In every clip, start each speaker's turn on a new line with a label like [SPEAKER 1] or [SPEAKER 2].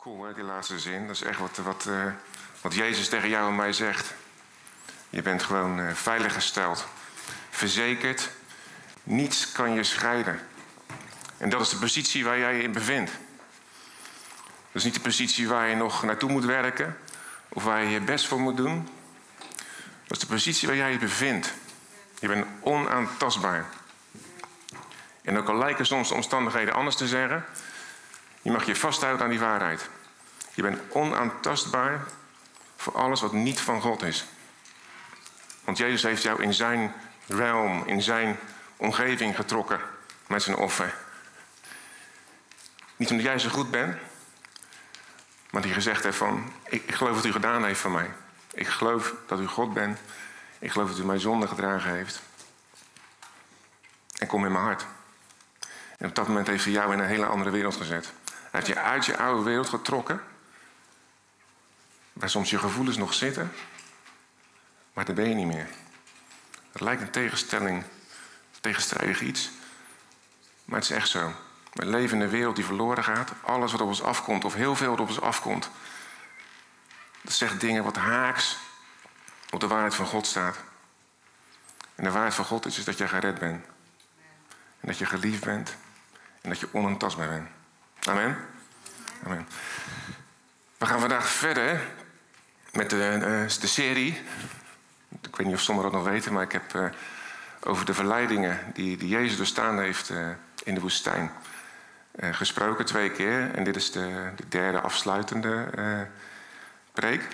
[SPEAKER 1] Cool, hè, die laatste zin. Dat is echt wat, wat, uh, wat Jezus tegen jou en mij zegt. Je bent gewoon uh, veilig gesteld, verzekerd. Niets kan je scheiden. En dat is de positie waar jij je in bevindt. Dat is niet de positie waar je nog naartoe moet werken of waar je je best voor moet doen. Dat is de positie waar jij je bevindt. Je bent onaantastbaar. En ook al lijken soms de omstandigheden anders te zeggen, je mag je vasthouden aan die waarheid. Je bent onaantastbaar voor alles wat niet van God is. Want Jezus heeft jou in zijn realm, in zijn omgeving getrokken met zijn offer. Niet omdat jij zo goed bent, maar die gezegd heeft van, ik, geloof wat u gedaan heeft voor mij. Ik geloof dat u God bent. Ik geloof dat u mijn zonde gedragen heeft. En kom in mijn hart. En op dat moment heeft hij jou in een hele andere wereld gezet. Hij je uit je oude wereld getrokken. Waar soms je gevoelens nog zitten. Maar daar ben je niet meer. Het lijkt een tegenstelling, tegenstrijdig iets. Maar het is echt zo. We leven in een wereld die verloren gaat. Alles wat op ons afkomt, of heel veel wat op ons afkomt, dat zegt dingen wat haaks op de waarheid van God staat. En de waarheid van God is, dat je gered bent. En dat je geliefd bent. En dat je onaantastbaar bent. Amen. Amen. We gaan vandaag verder met de, eh, de serie. Ik weet niet of sommigen dat nog weten, maar ik heb uh, over de verleidingen die, die Jezus doorstaan heeft uh, in de woestijn gesproken twee keer. En dit is de, de derde afsluitende preek.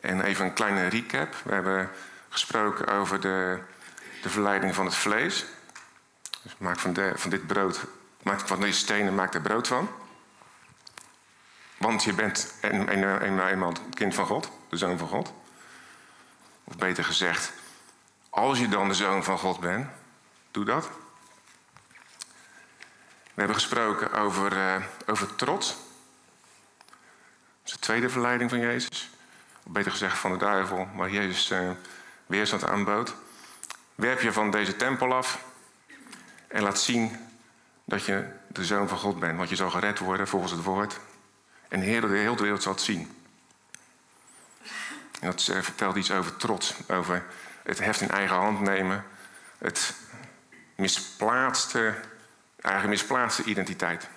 [SPEAKER 1] En even een kleine recap. We hebben gesproken over de, de verleiding van het vlees. Dus maak van, van dit brood, maak van deze stenen, maak er brood van. Want je bent eenmaal een, een kind van God, de zoon van God. Of beter gezegd, als je dan de zoon van God bent, doe dat. We hebben gesproken over, uh, over trots. Dat is de tweede verleiding van Jezus. Of beter gezegd van de duivel, waar Jezus uh, weerstand aanbood. Werp je van deze tempel af en laat zien dat je de zoon van God bent. Want je zal gered worden volgens het woord. En hele, de hele wereld zal het zien. En dat uh, vertelt iets over trots. Over het heft in eigen hand nemen. Het misplaatste, eigenlijk misplaatste identiteit.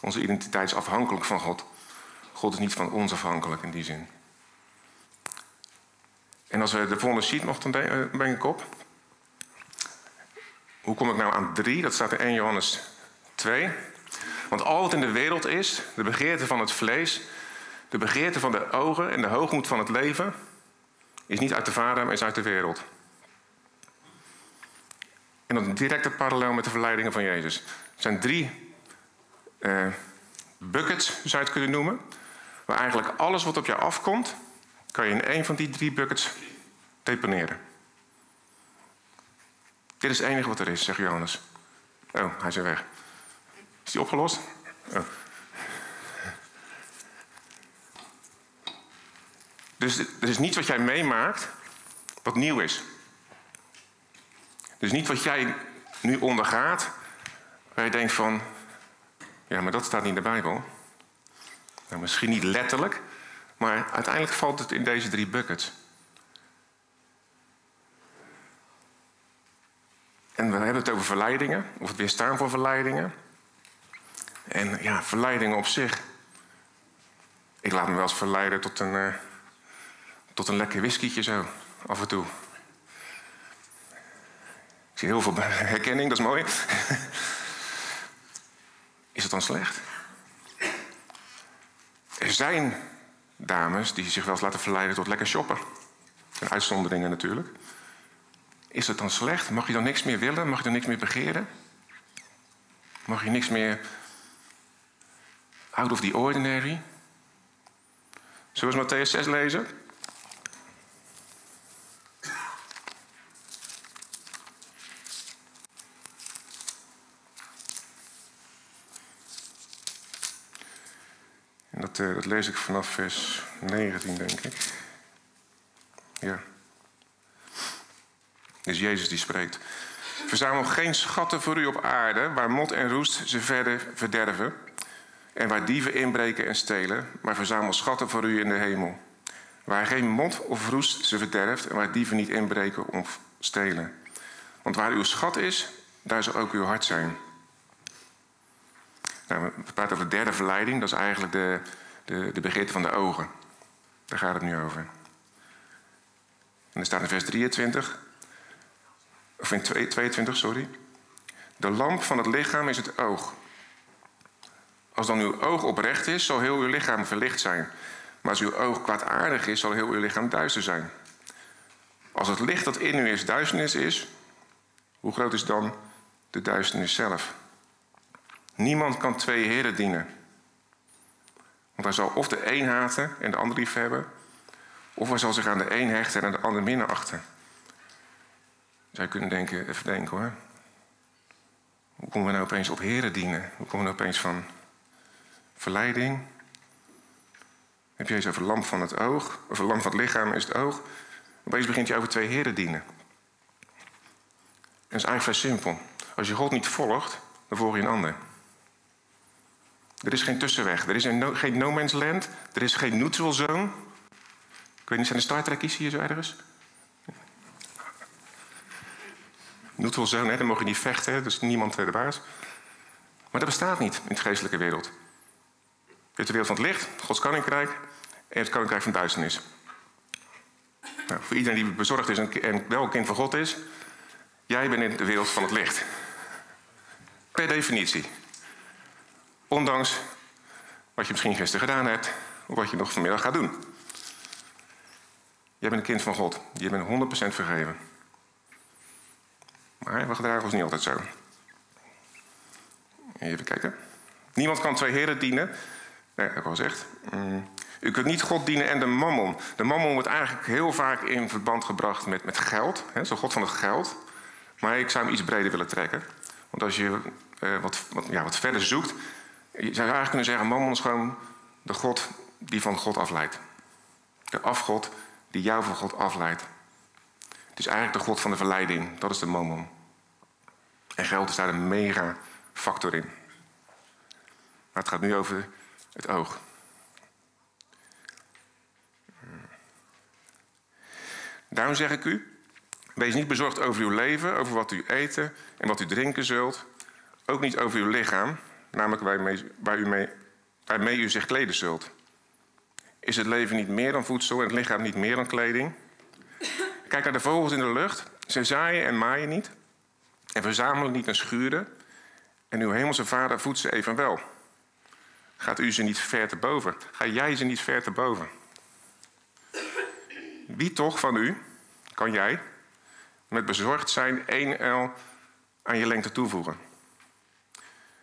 [SPEAKER 1] Onze identiteit is afhankelijk van God. God is niet van ons afhankelijk in die zin. En als we de volgende sheet nog, breng ik op. Hoe kom ik nou aan 3? Dat staat in 1 Johannes 2. Want al wat in de wereld is, de begeerte van het vlees, de begeerte van de ogen en de hoogmoed van het leven, is niet uit de vader, maar is uit de wereld. En dat een directe parallel met de verleidingen van Jezus. Er zijn drie uh, buckets, zou je het kunnen noemen. Waar eigenlijk alles wat op jou afkomt, kan je in één van die drie buckets deponeren. Dit is het enige wat er is, zegt Johannes. Oh, hij is weg. Is die opgelost? Oh. Dus er is niets wat jij meemaakt wat nieuw is. Dus niet wat jij nu ondergaat, waar je denkt van, ja, maar dat staat niet in de Bijbel. Nou, misschien niet letterlijk, maar uiteindelijk valt het in deze drie buckets. En we hebben het over verleidingen, of het weerstaan voor verleidingen. En ja, verleidingen op zich. Ik laat me wel eens verleiden tot een, uh, tot een lekker whiskietje zo, af en toe. Ik zie heel veel herkenning, dat is mooi. is het dan slecht? Er zijn dames die zich wel eens laten verleiden tot lekker shoppen. En uitzonderingen natuurlijk. Is het dan slecht? Mag je dan niks meer willen? Mag je dan niks meer begeren? Mag je niks meer out of the ordinary? Zullen we Matthäus 6 lezen? En dat, uh, dat lees ik vanaf vers 19, denk ik. Ja. Dus Jezus die spreekt. Verzamel geen schatten voor u op aarde, waar mot en roest ze verder verderven. En waar dieven inbreken en stelen, maar verzamel schatten voor u in de hemel. Waar geen mond of roest ze verderft en waar dieven niet inbreken of stelen. Want waar uw schat is, daar zal ook uw hart zijn. Nou, we praten over de derde verleiding, dat is eigenlijk de, de, de van de ogen. Daar gaat het nu over. En er staat in vers 23, of in 22, sorry. De lamp van het lichaam is het oog. Als dan uw oog oprecht is, zal heel uw lichaam verlicht zijn. Maar als uw oog kwaadaardig is, zal heel uw lichaam duister zijn. Als het licht dat in u is duisternis is, hoe groot is dan de duisternis zelf? Niemand kan twee heren dienen. Want hij zal of de een haten en de ander lief hebben, of hij zal zich aan de een hechten en de ander minachten. Zou je kunnen denken, even denken hoor. Hoe komen we nou opeens op heren dienen? Hoe komen we nou opeens van verleiding? Heb je eens over lamp van het oog, of lamp van het lichaam is het oog. Opeens begint je over twee heren dienen. En dat is eigenlijk vrij simpel. Als je God niet volgt, dan volg je een ander. Er is geen tussenweg. Er is een geen no man's land. Er is geen neutral zone. Ik weet niet, zijn er Star hier zo ergens? Neutral zone, hè, dan mogen je niet vechten, hè, dus niemand de baas. Maar dat bestaat niet in de geestelijke wereld. Je hebt de wereld van het licht, Gods koninkrijk, en het koninkrijk van duisternis. Nou, voor iedereen die bezorgd is en wel een kind van God is, jij bent in de wereld van het licht. Per definitie. Ondanks wat je misschien gisteren gedaan hebt, of wat je nog vanmiddag gaat doen. Jij bent een kind van God. Je bent 100% vergeven. Maar we gedragen ons niet altijd zo. Even kijken. Niemand kan twee heren dienen. Nee, dat ik al gezegd. Mm. U kunt niet God dienen en de mammon. De mammon wordt eigenlijk heel vaak in verband gebracht met, met geld. Hè, zo God van het geld. Maar ik zou hem iets breder willen trekken. Want als je uh, wat, wat, ja, wat verder zoekt... Je zou eigenlijk kunnen zeggen, mammon is gewoon de God die van God afleidt. De afgod die jou van God afleidt. Het is eigenlijk de God van de verleiding. Dat is de mammon. En geld is daar een mega factor in. Maar het gaat nu over het oog. Daarom zeg ik u, wees niet bezorgd over uw leven, over wat u eten en wat u drinken zult. Ook niet over uw lichaam, namelijk waar u mee, waarmee u zich kleden zult. Is het leven niet meer dan voedsel en het lichaam niet meer dan kleding? Kijk naar de vogels in de lucht. Ze zaaien en maaien niet en verzamelen niet en schuren. En uw hemelse vader voedt ze evenwel. Gaat u ze niet ver te boven? Ga jij ze niet ver te boven? Wie toch van u kan jij met bezorgd zijn één el aan je lengte toevoegen?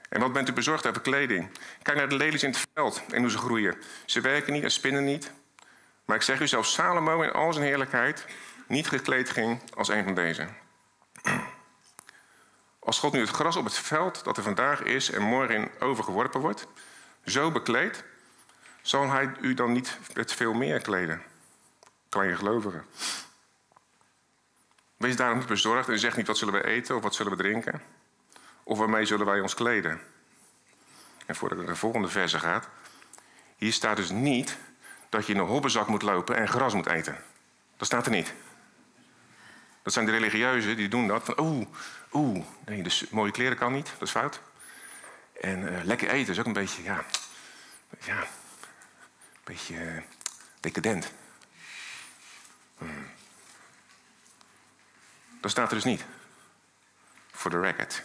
[SPEAKER 1] En wat bent u bezorgd over kleding? Kijk naar de lelies in het veld en hoe ze groeien. Ze werken niet en spinnen niet. Maar ik zeg u, zelfs Salomo in al zijn heerlijkheid niet gekleed ging als een van deze. Als God nu het gras op het veld dat er vandaag is en morgen in overgeworpen wordt, zo bekleedt, zal hij u dan niet met veel meer kleden? Je gelovigen. Wees daarom niet bezorgd en zeg niet wat zullen we eten of wat zullen we drinken. Of waarmee zullen wij ons kleden? En voordat ik naar de volgende verse gaat. Hier staat dus niet dat je in een hobbenzak moet lopen en gras moet eten. Dat staat er niet. Dat zijn de religieuzen die doen dat. Van oeh, oeh, nee, dus mooie kleren kan niet, dat is fout. En uh, lekker eten is ook een beetje, ja, ja een beetje uh, decadent. Hmm. Dat staat er dus niet. Voor de record.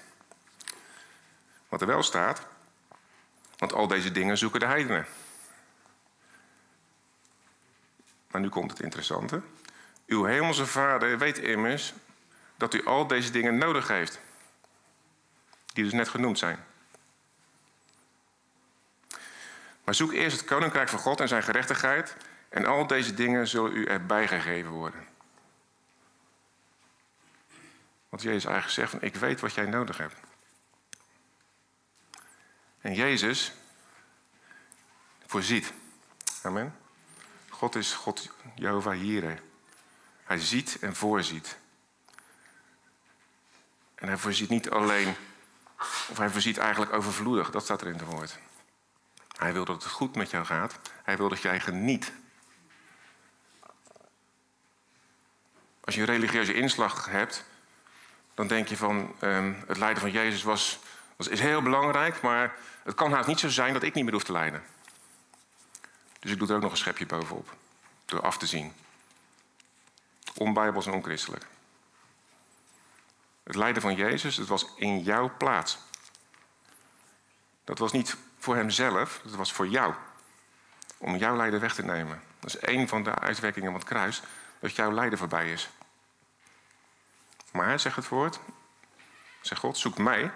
[SPEAKER 1] Wat er wel staat, want al deze dingen zoeken de heidenen. Maar nu komt het interessante. Uw hemelse vader weet immers dat u al deze dingen nodig heeft. Die dus net genoemd zijn. Maar zoek eerst het koninkrijk van God en zijn gerechtigheid. En al deze dingen zullen u erbij gegeven worden. Want Jezus eigenlijk zegt van ik weet wat jij nodig hebt. En Jezus voorziet. Amen. God is God Jehovah Jireh. Hij ziet en voorziet. En hij voorziet niet alleen, of hij voorziet eigenlijk overvloedig, dat staat er in het woord. Hij wil dat het goed met jou gaat. Hij wil dat jij geniet. Als je een religieuze inslag hebt, dan denk je van um, het lijden van Jezus was, was, is heel belangrijk, maar het kan haast niet zo zijn dat ik niet meer hoef te lijden. Dus ik doe er ook nog een schepje bovenop, door af te zien. Onbijbels en onchristelijk. Het lijden van Jezus, het was in jouw plaats. Dat was niet voor hemzelf, dat was voor jou. Om jouw lijden weg te nemen. Dat is één van de uitwerkingen van het kruis, dat jouw lijden voorbij is. Maar, zegt het woord, zegt God, zoek mij.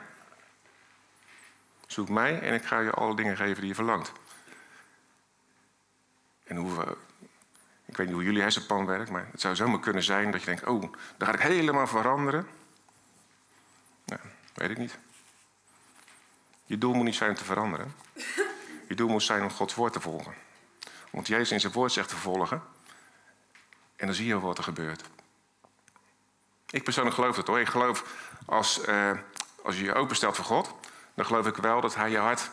[SPEAKER 1] Zoek mij en ik ga je alle dingen geven die je verlangt. En hoe we, ik weet niet hoe jullie hersenpan werkt, maar het zou zomaar kunnen zijn dat je denkt: oh, dan ga ik helemaal veranderen. Nou, weet ik niet. Je doel moet niet zijn om te veranderen. Je doel moet zijn om Gods woord te volgen. Want Jezus in zijn woord zegt te volgen. En dan zie je wat er gebeurt. Ik persoonlijk geloof het hoor. Ik geloof als, uh, als je je openstelt voor God, dan geloof ik wel dat Hij je hart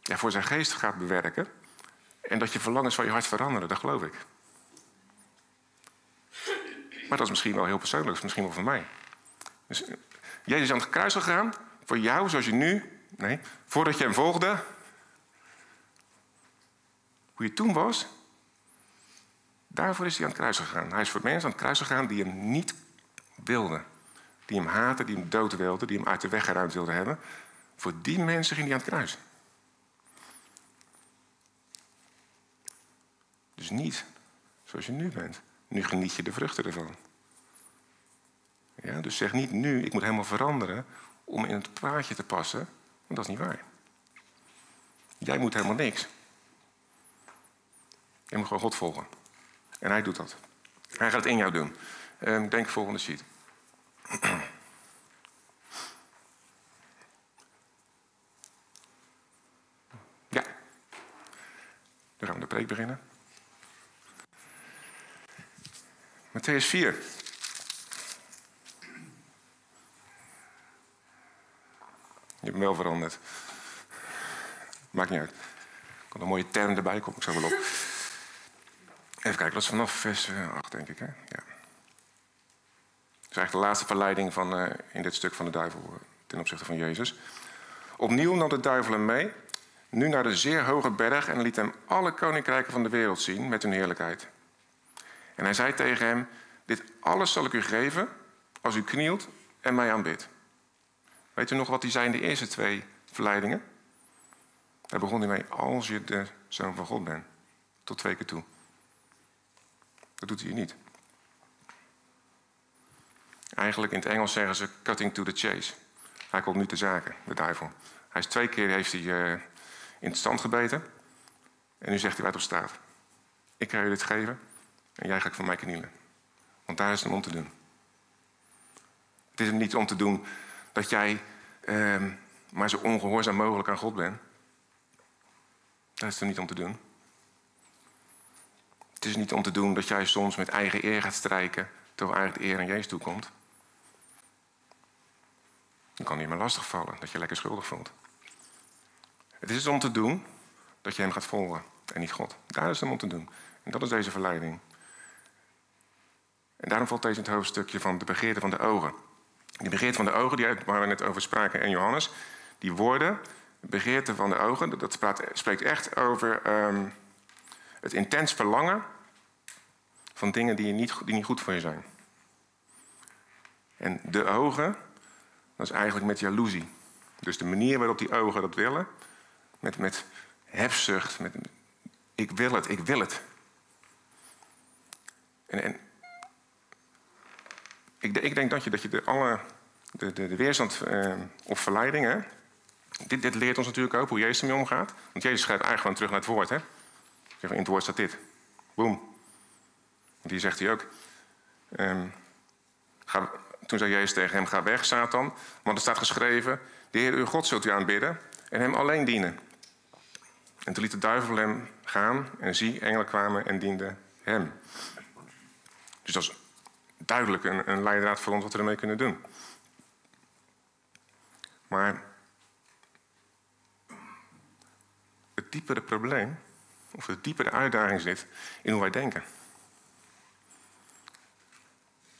[SPEAKER 1] ja, voor zijn geest gaat bewerken. En dat je verlangens van je hart veranderen, dat geloof ik. Maar dat is misschien wel heel persoonlijk, misschien wel voor mij. Dus, eh, Jezus is aan het kruis gegaan, voor jou zoals je nu, nee, voordat je hem volgde. Hoe je toen was, daarvoor is hij aan het kruis gegaan. Hij is voor mensen aan het kruis gegaan die hem niet wilden. Die hem haten, die hem dood wilden, die hem uit de weg geruimd wilden hebben. Voor die mensen ging hij aan het kruis. Dus niet zoals je nu bent. Nu geniet je de vruchten ervan. Ja, dus zeg niet nu, ik moet helemaal veranderen om in het plaatje te passen, want dat is niet waar. Jij moet helemaal niks. Je moet gewoon God volgen. En hij doet dat. Hij gaat het in jou doen. Um, denk volgende sheet. Ja. Dan gaan we de preek beginnen. Matthäus 4. Je hebt hem wel veranderd. Maakt niet uit. Er kan een mooie term erbij, kom ik zo wel op. Even kijken, dat is vanaf vers 8, eh, denk ik. Hè? Ja. Is eigenlijk de laatste verleiding van, uh, in dit stuk van de duivel uh, ten opzichte van Jezus. Opnieuw nam de duivel hem mee, nu naar de zeer hoge berg en liet hem alle koninkrijken van de wereld zien met hun heerlijkheid. En hij zei tegen hem: Dit alles zal ik u geven als u knielt en mij aanbidt. Weet u nog wat die zijn de eerste twee verleidingen? Daar begon hij Als je de zoon van God bent. Tot twee keer toe. Dat doet hij niet. Eigenlijk in het Engels zeggen ze cutting to the chase. Hij komt nu te zaken, de duivel. Hij is twee keer heeft hij, uh, in het stand gebeten. En nu zegt hij het op staat. Ik ga je dit geven en jij gaat van mij knielen. Want daar is het om te doen. Het is hem niet om te doen dat jij uh, maar zo ongehoorzaam mogelijk aan God bent. Dat is er niet om te doen. Het is niet om te doen dat jij soms met eigen eer gaat strijken, terwijl eigenlijk eer aan Jezus toekomt. Dan kan hij maar lastig vallen, dat je lekker schuldig voelt. Het is om te doen dat je hem gaat volgen en niet God. Daar is het om te doen. En dat is deze verleiding. En daarom valt deze het hoofdstukje van de begeerte van de ogen. Die begeerte van de ogen, die waar we net over spraken in Johannes, die woorden, begeerte van de ogen, dat spreekt echt over um, het intens verlangen van dingen die, niet, die niet goed voor je zijn. En de ogen, dat is eigenlijk met jaloezie. Dus de manier waarop die ogen dat willen, met, met hebzucht, met ik wil het, ik wil het. En, en ik, ik, denk dat je, dat je de, alle, de, de, de weerstand eh, of verleidingen, dit, dit, leert ons natuurlijk ook hoe Jezus ermee omgaat. Want Jezus schrijft eigenlijk gewoon terug naar het woord. Hè? In het woord staat dit. Boom. Die zegt hij ook. Um, ga, toen zei Jezus tegen hem, ga weg, Satan. Want er staat geschreven, de Heer uw God zult u aanbidden en hem alleen dienen. En toen liet de duivel hem gaan en zie, engelen kwamen en dienden hem. Dus dat is duidelijk een, leidraad voor ons wat we ermee kunnen doen. Maar het diepere probleem, of de diepere uitdaging zit in hoe wij denken.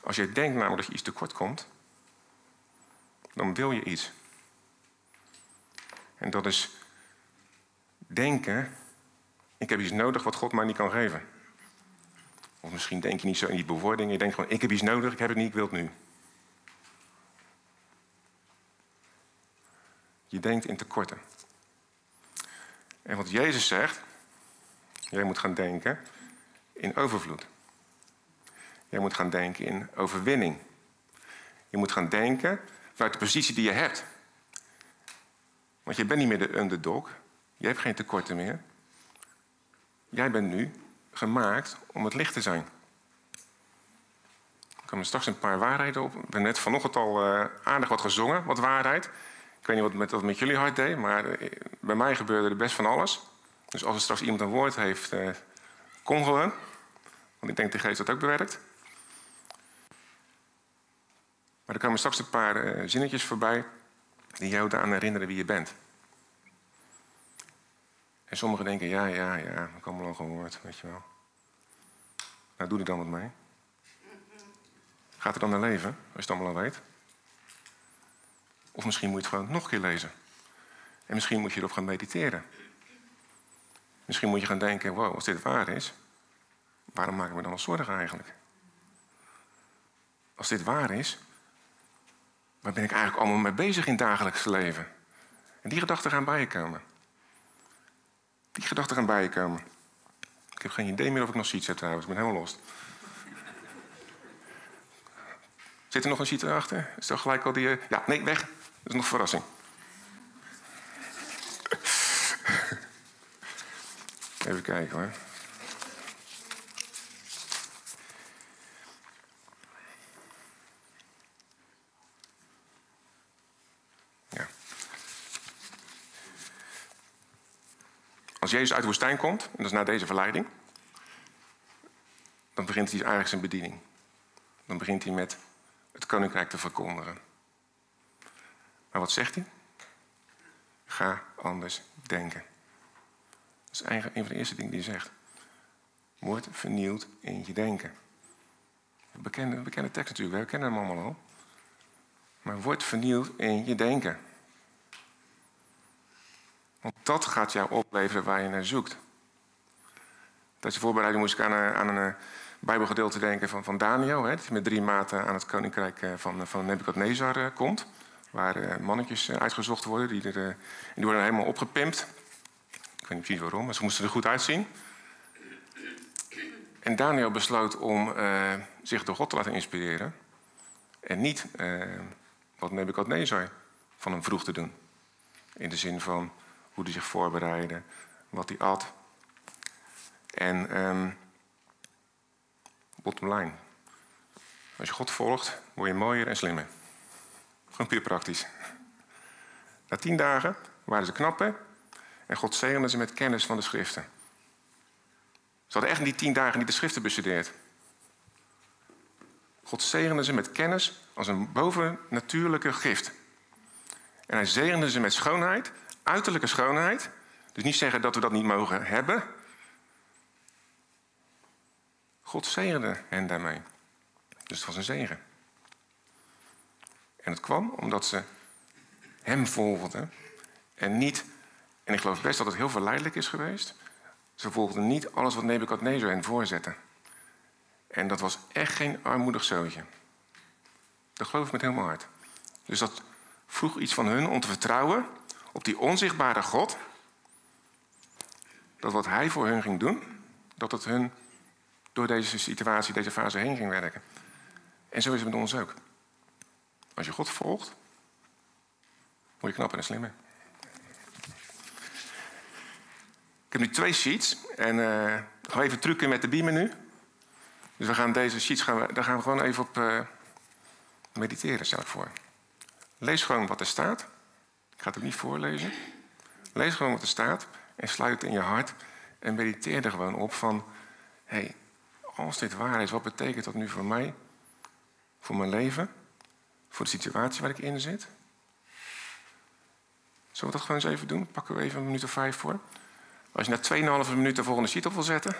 [SPEAKER 1] Als je denkt namelijk dat je iets tekort komt, dan wil je iets. En dat is denken, ik heb iets nodig wat God mij niet kan geven. Of misschien denk je niet zo in die bewoordingen. Je denkt gewoon, ik heb iets nodig, ik heb het niet, ik wil het nu. Je denkt in tekorten. En wat Jezus zegt, jij moet gaan denken in overvloed. Jij moet gaan denken in overwinning. Je moet gaan denken vanuit de positie die je hebt. Want je bent niet meer de underdog. Je hebt geen tekorten meer. Jij bent nu gemaakt om het licht te zijn. Er komen straks een paar waarheden op. We hebben net vanochtend al uh, aardig wat gezongen, wat waarheid. Ik weet niet wat met, met jullie hart deed, maar eh, bij mij gebeurde er best van alles. Dus als er straks iemand een woord heeft, uh, kom gewoon. Want ik denk de geest dat ook bewerkt. Maar er komen straks een paar zinnetjes voorbij die jou eraan herinneren wie je bent. En sommigen denken, ja, ja, ja, ik heb allemaal al gehoord, weet je wel. Nou, doe er dan wat mee. Gaat er dan naar leven, als je het allemaal al weet? Of misschien moet je het gewoon nog een keer lezen. En misschien moet je erop gaan mediteren. Misschien moet je gaan denken, wow, als dit waar is, waarom maak ik me dan wel zorgen eigenlijk? Als dit waar is, waar ben ik eigenlijk allemaal mee bezig in het dagelijks leven? En die gedachten gaan bij je komen. Die gedachten gaan bij je komen. Ik heb geen idee meer of ik nog sheets heb trouwens. Ik ben helemaal los. Zit er nog een sheet erachter? Is dat gelijk al die... Eh, ja, nee, weg. Dat is nog verrassing. Even kijken hoor. Als Jezus uit de woestijn komt, en dat is na deze verleiding, dan begint hij eigenlijk zijn bediening. Dan begint hij met het koninkrijk te verkondigen. Maar wat zegt hij? Ga anders denken. Dat is eigenlijk een van de eerste dingen die hij zegt. Word vernieuwd in je denken. Bekende, bekende tekst natuurlijk, we kennen hem allemaal al. Maar word vernieuwd in je denken. Dat gaat jou opleveren waar je naar zoekt. Tijdens de voorbereiding moest ik aan een, aan een eh, Bijbelgedeelte denken van, van Daniel, hè, die met drie maten aan het koninkrijk eh, van, van Nebukadnezar eh, komt. Waar mannetjes uitgezocht worden, die, er, die worden helemaal opgepimpt. Ik weet niet precies waarom, maar ze moesten er goed uitzien. En Daniel besloot om zich door God te laten inspireren. En niet wat Nebukadnezar van hem vroeg te doen. In de zin van, hoe hij zich voorbereidde, wat hij at. En um, bottom line. Als je God volgt, word je mooier en slimmer. Gewoon puur praktisch. Na tien dagen waren ze knappen en God zegende ze met kennis van de schriften. Ze hadden echt in die tien dagen niet de schriften bestudeerd. God zegende ze met kennis als een bovennatuurlijke gift. En hij zegende ze met schoonheid uiterlijke schoonheid. Dus niet zeggen dat we dat niet mogen hebben. God zegende hen daarmee. Dus het was een zegen. En het kwam omdat ze hem volgden en niet, en ik geloof best dat het heel verleidelijk is geweest, ze volgden niet alles wat Nebukadnezar hen voorzette. En dat was echt geen armoedig zootje. Dat geloof ik met helemaal hart. Dus dat vroeg iets van hun om te vertrouwen op die onzichtbare God, dat wat Hij voor hun ging doen, dat het hun door deze situatie, deze fase heen ging werken. En zo is het met ons ook. Als je God volgt, word je knapper en slimmer. Ik heb nu twee sheets en uh, gaan we even trucken met de beamer nu. Dus we gaan deze sheets, gaan we, daar gaan we gewoon even op uh, mediteren, stel ik voor. Lees gewoon wat er staat. Ik ga het ook niet voorlezen. Lees gewoon wat er staat en sluit het in je hart. En mediteer er gewoon op van... hé, hey, als dit waar is, wat betekent dat nu voor mij? Voor mijn leven? Voor de situatie waar ik in zit? Zullen we dat gewoon eens even doen? Pakken we even een minuut of vijf voor. Als je na 2,5 minuten de volgende sheet op wil zetten.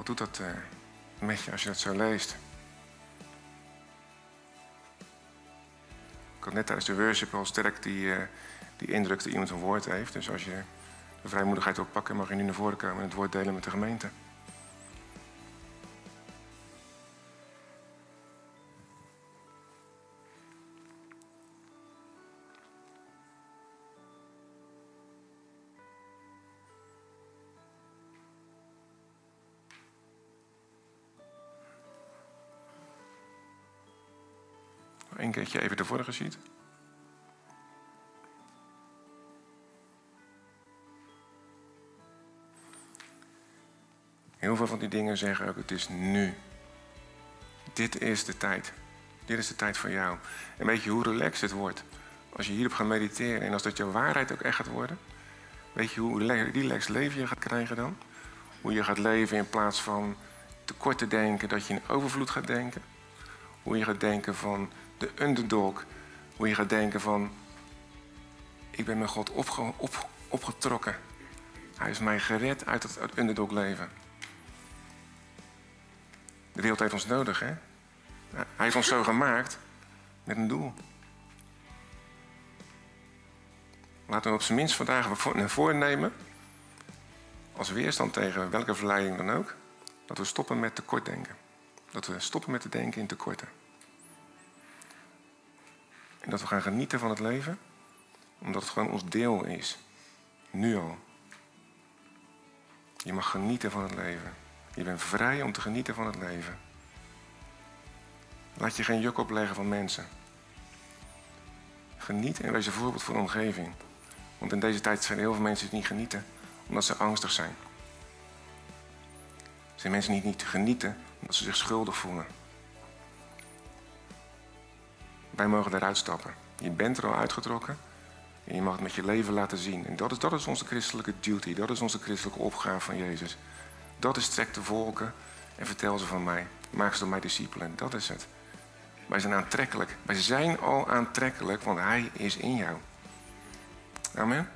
[SPEAKER 1] Wat doet dat uh, met je als je dat zo leest? Ik had net tijdens de worship al sterk die, uh, die indruk dat iemand een woord heeft. Dus als je de vrijmoedigheid wil pakken, mag je nu naar voren komen en het woord delen met de gemeente. Keertje even de vorige ziet. Heel veel van die dingen zeggen ook, het is nu. Dit is de tijd. Dit is de tijd voor jou. En weet je hoe relaxed het wordt? Als je hierop gaat mediteren en als dat jouw waarheid ook echt gaat worden. Weet je hoe relaxed leven je gaat krijgen dan? Hoe je gaat leven in plaats van tekort te denken, dat je in overvloed gaat denken. Hoe je gaat denken van de underdog. Hoe je gaat denken van, ik ben met God op, opgetrokken. Hij is mij gered uit het, underdog leven. De wereld heeft ons nodig, hè? Hij heeft ons zo gemaakt met een doel. Laten we op zijn minst vandaag naar voren nemen, als weerstand tegen welke verleiding dan ook, dat we stoppen met tekortdenken. Dat we stoppen met te denken in tekorten. En dat we gaan genieten van het leven Omdat het gewoon ons deel is. Nu al. Je mag genieten van het leven. Je bent vrij om te genieten van het leven. Laat je geen juk opleggen van mensen. Geniet en wees een voorbeeld voor de omgeving. Want in deze tijd zijn heel veel mensen die niet genieten omdat ze angstig zijn. Zijn mensen die niet genieten omdat ze zich schuldig voelen. Wij mogen daaruit stappen. Je bent er al uitgetrokken en je mag het met je leven laten zien. En dat is, dat is onze christelijke duty, dat is onze christelijke opgave van Jezus. Dat is trek de volken en vertel ze van mij. Maak ze door mij discipelen. Dat is het. Wij zijn aantrekkelijk. Wij zijn al aantrekkelijk, want Hij is in jou. Amen.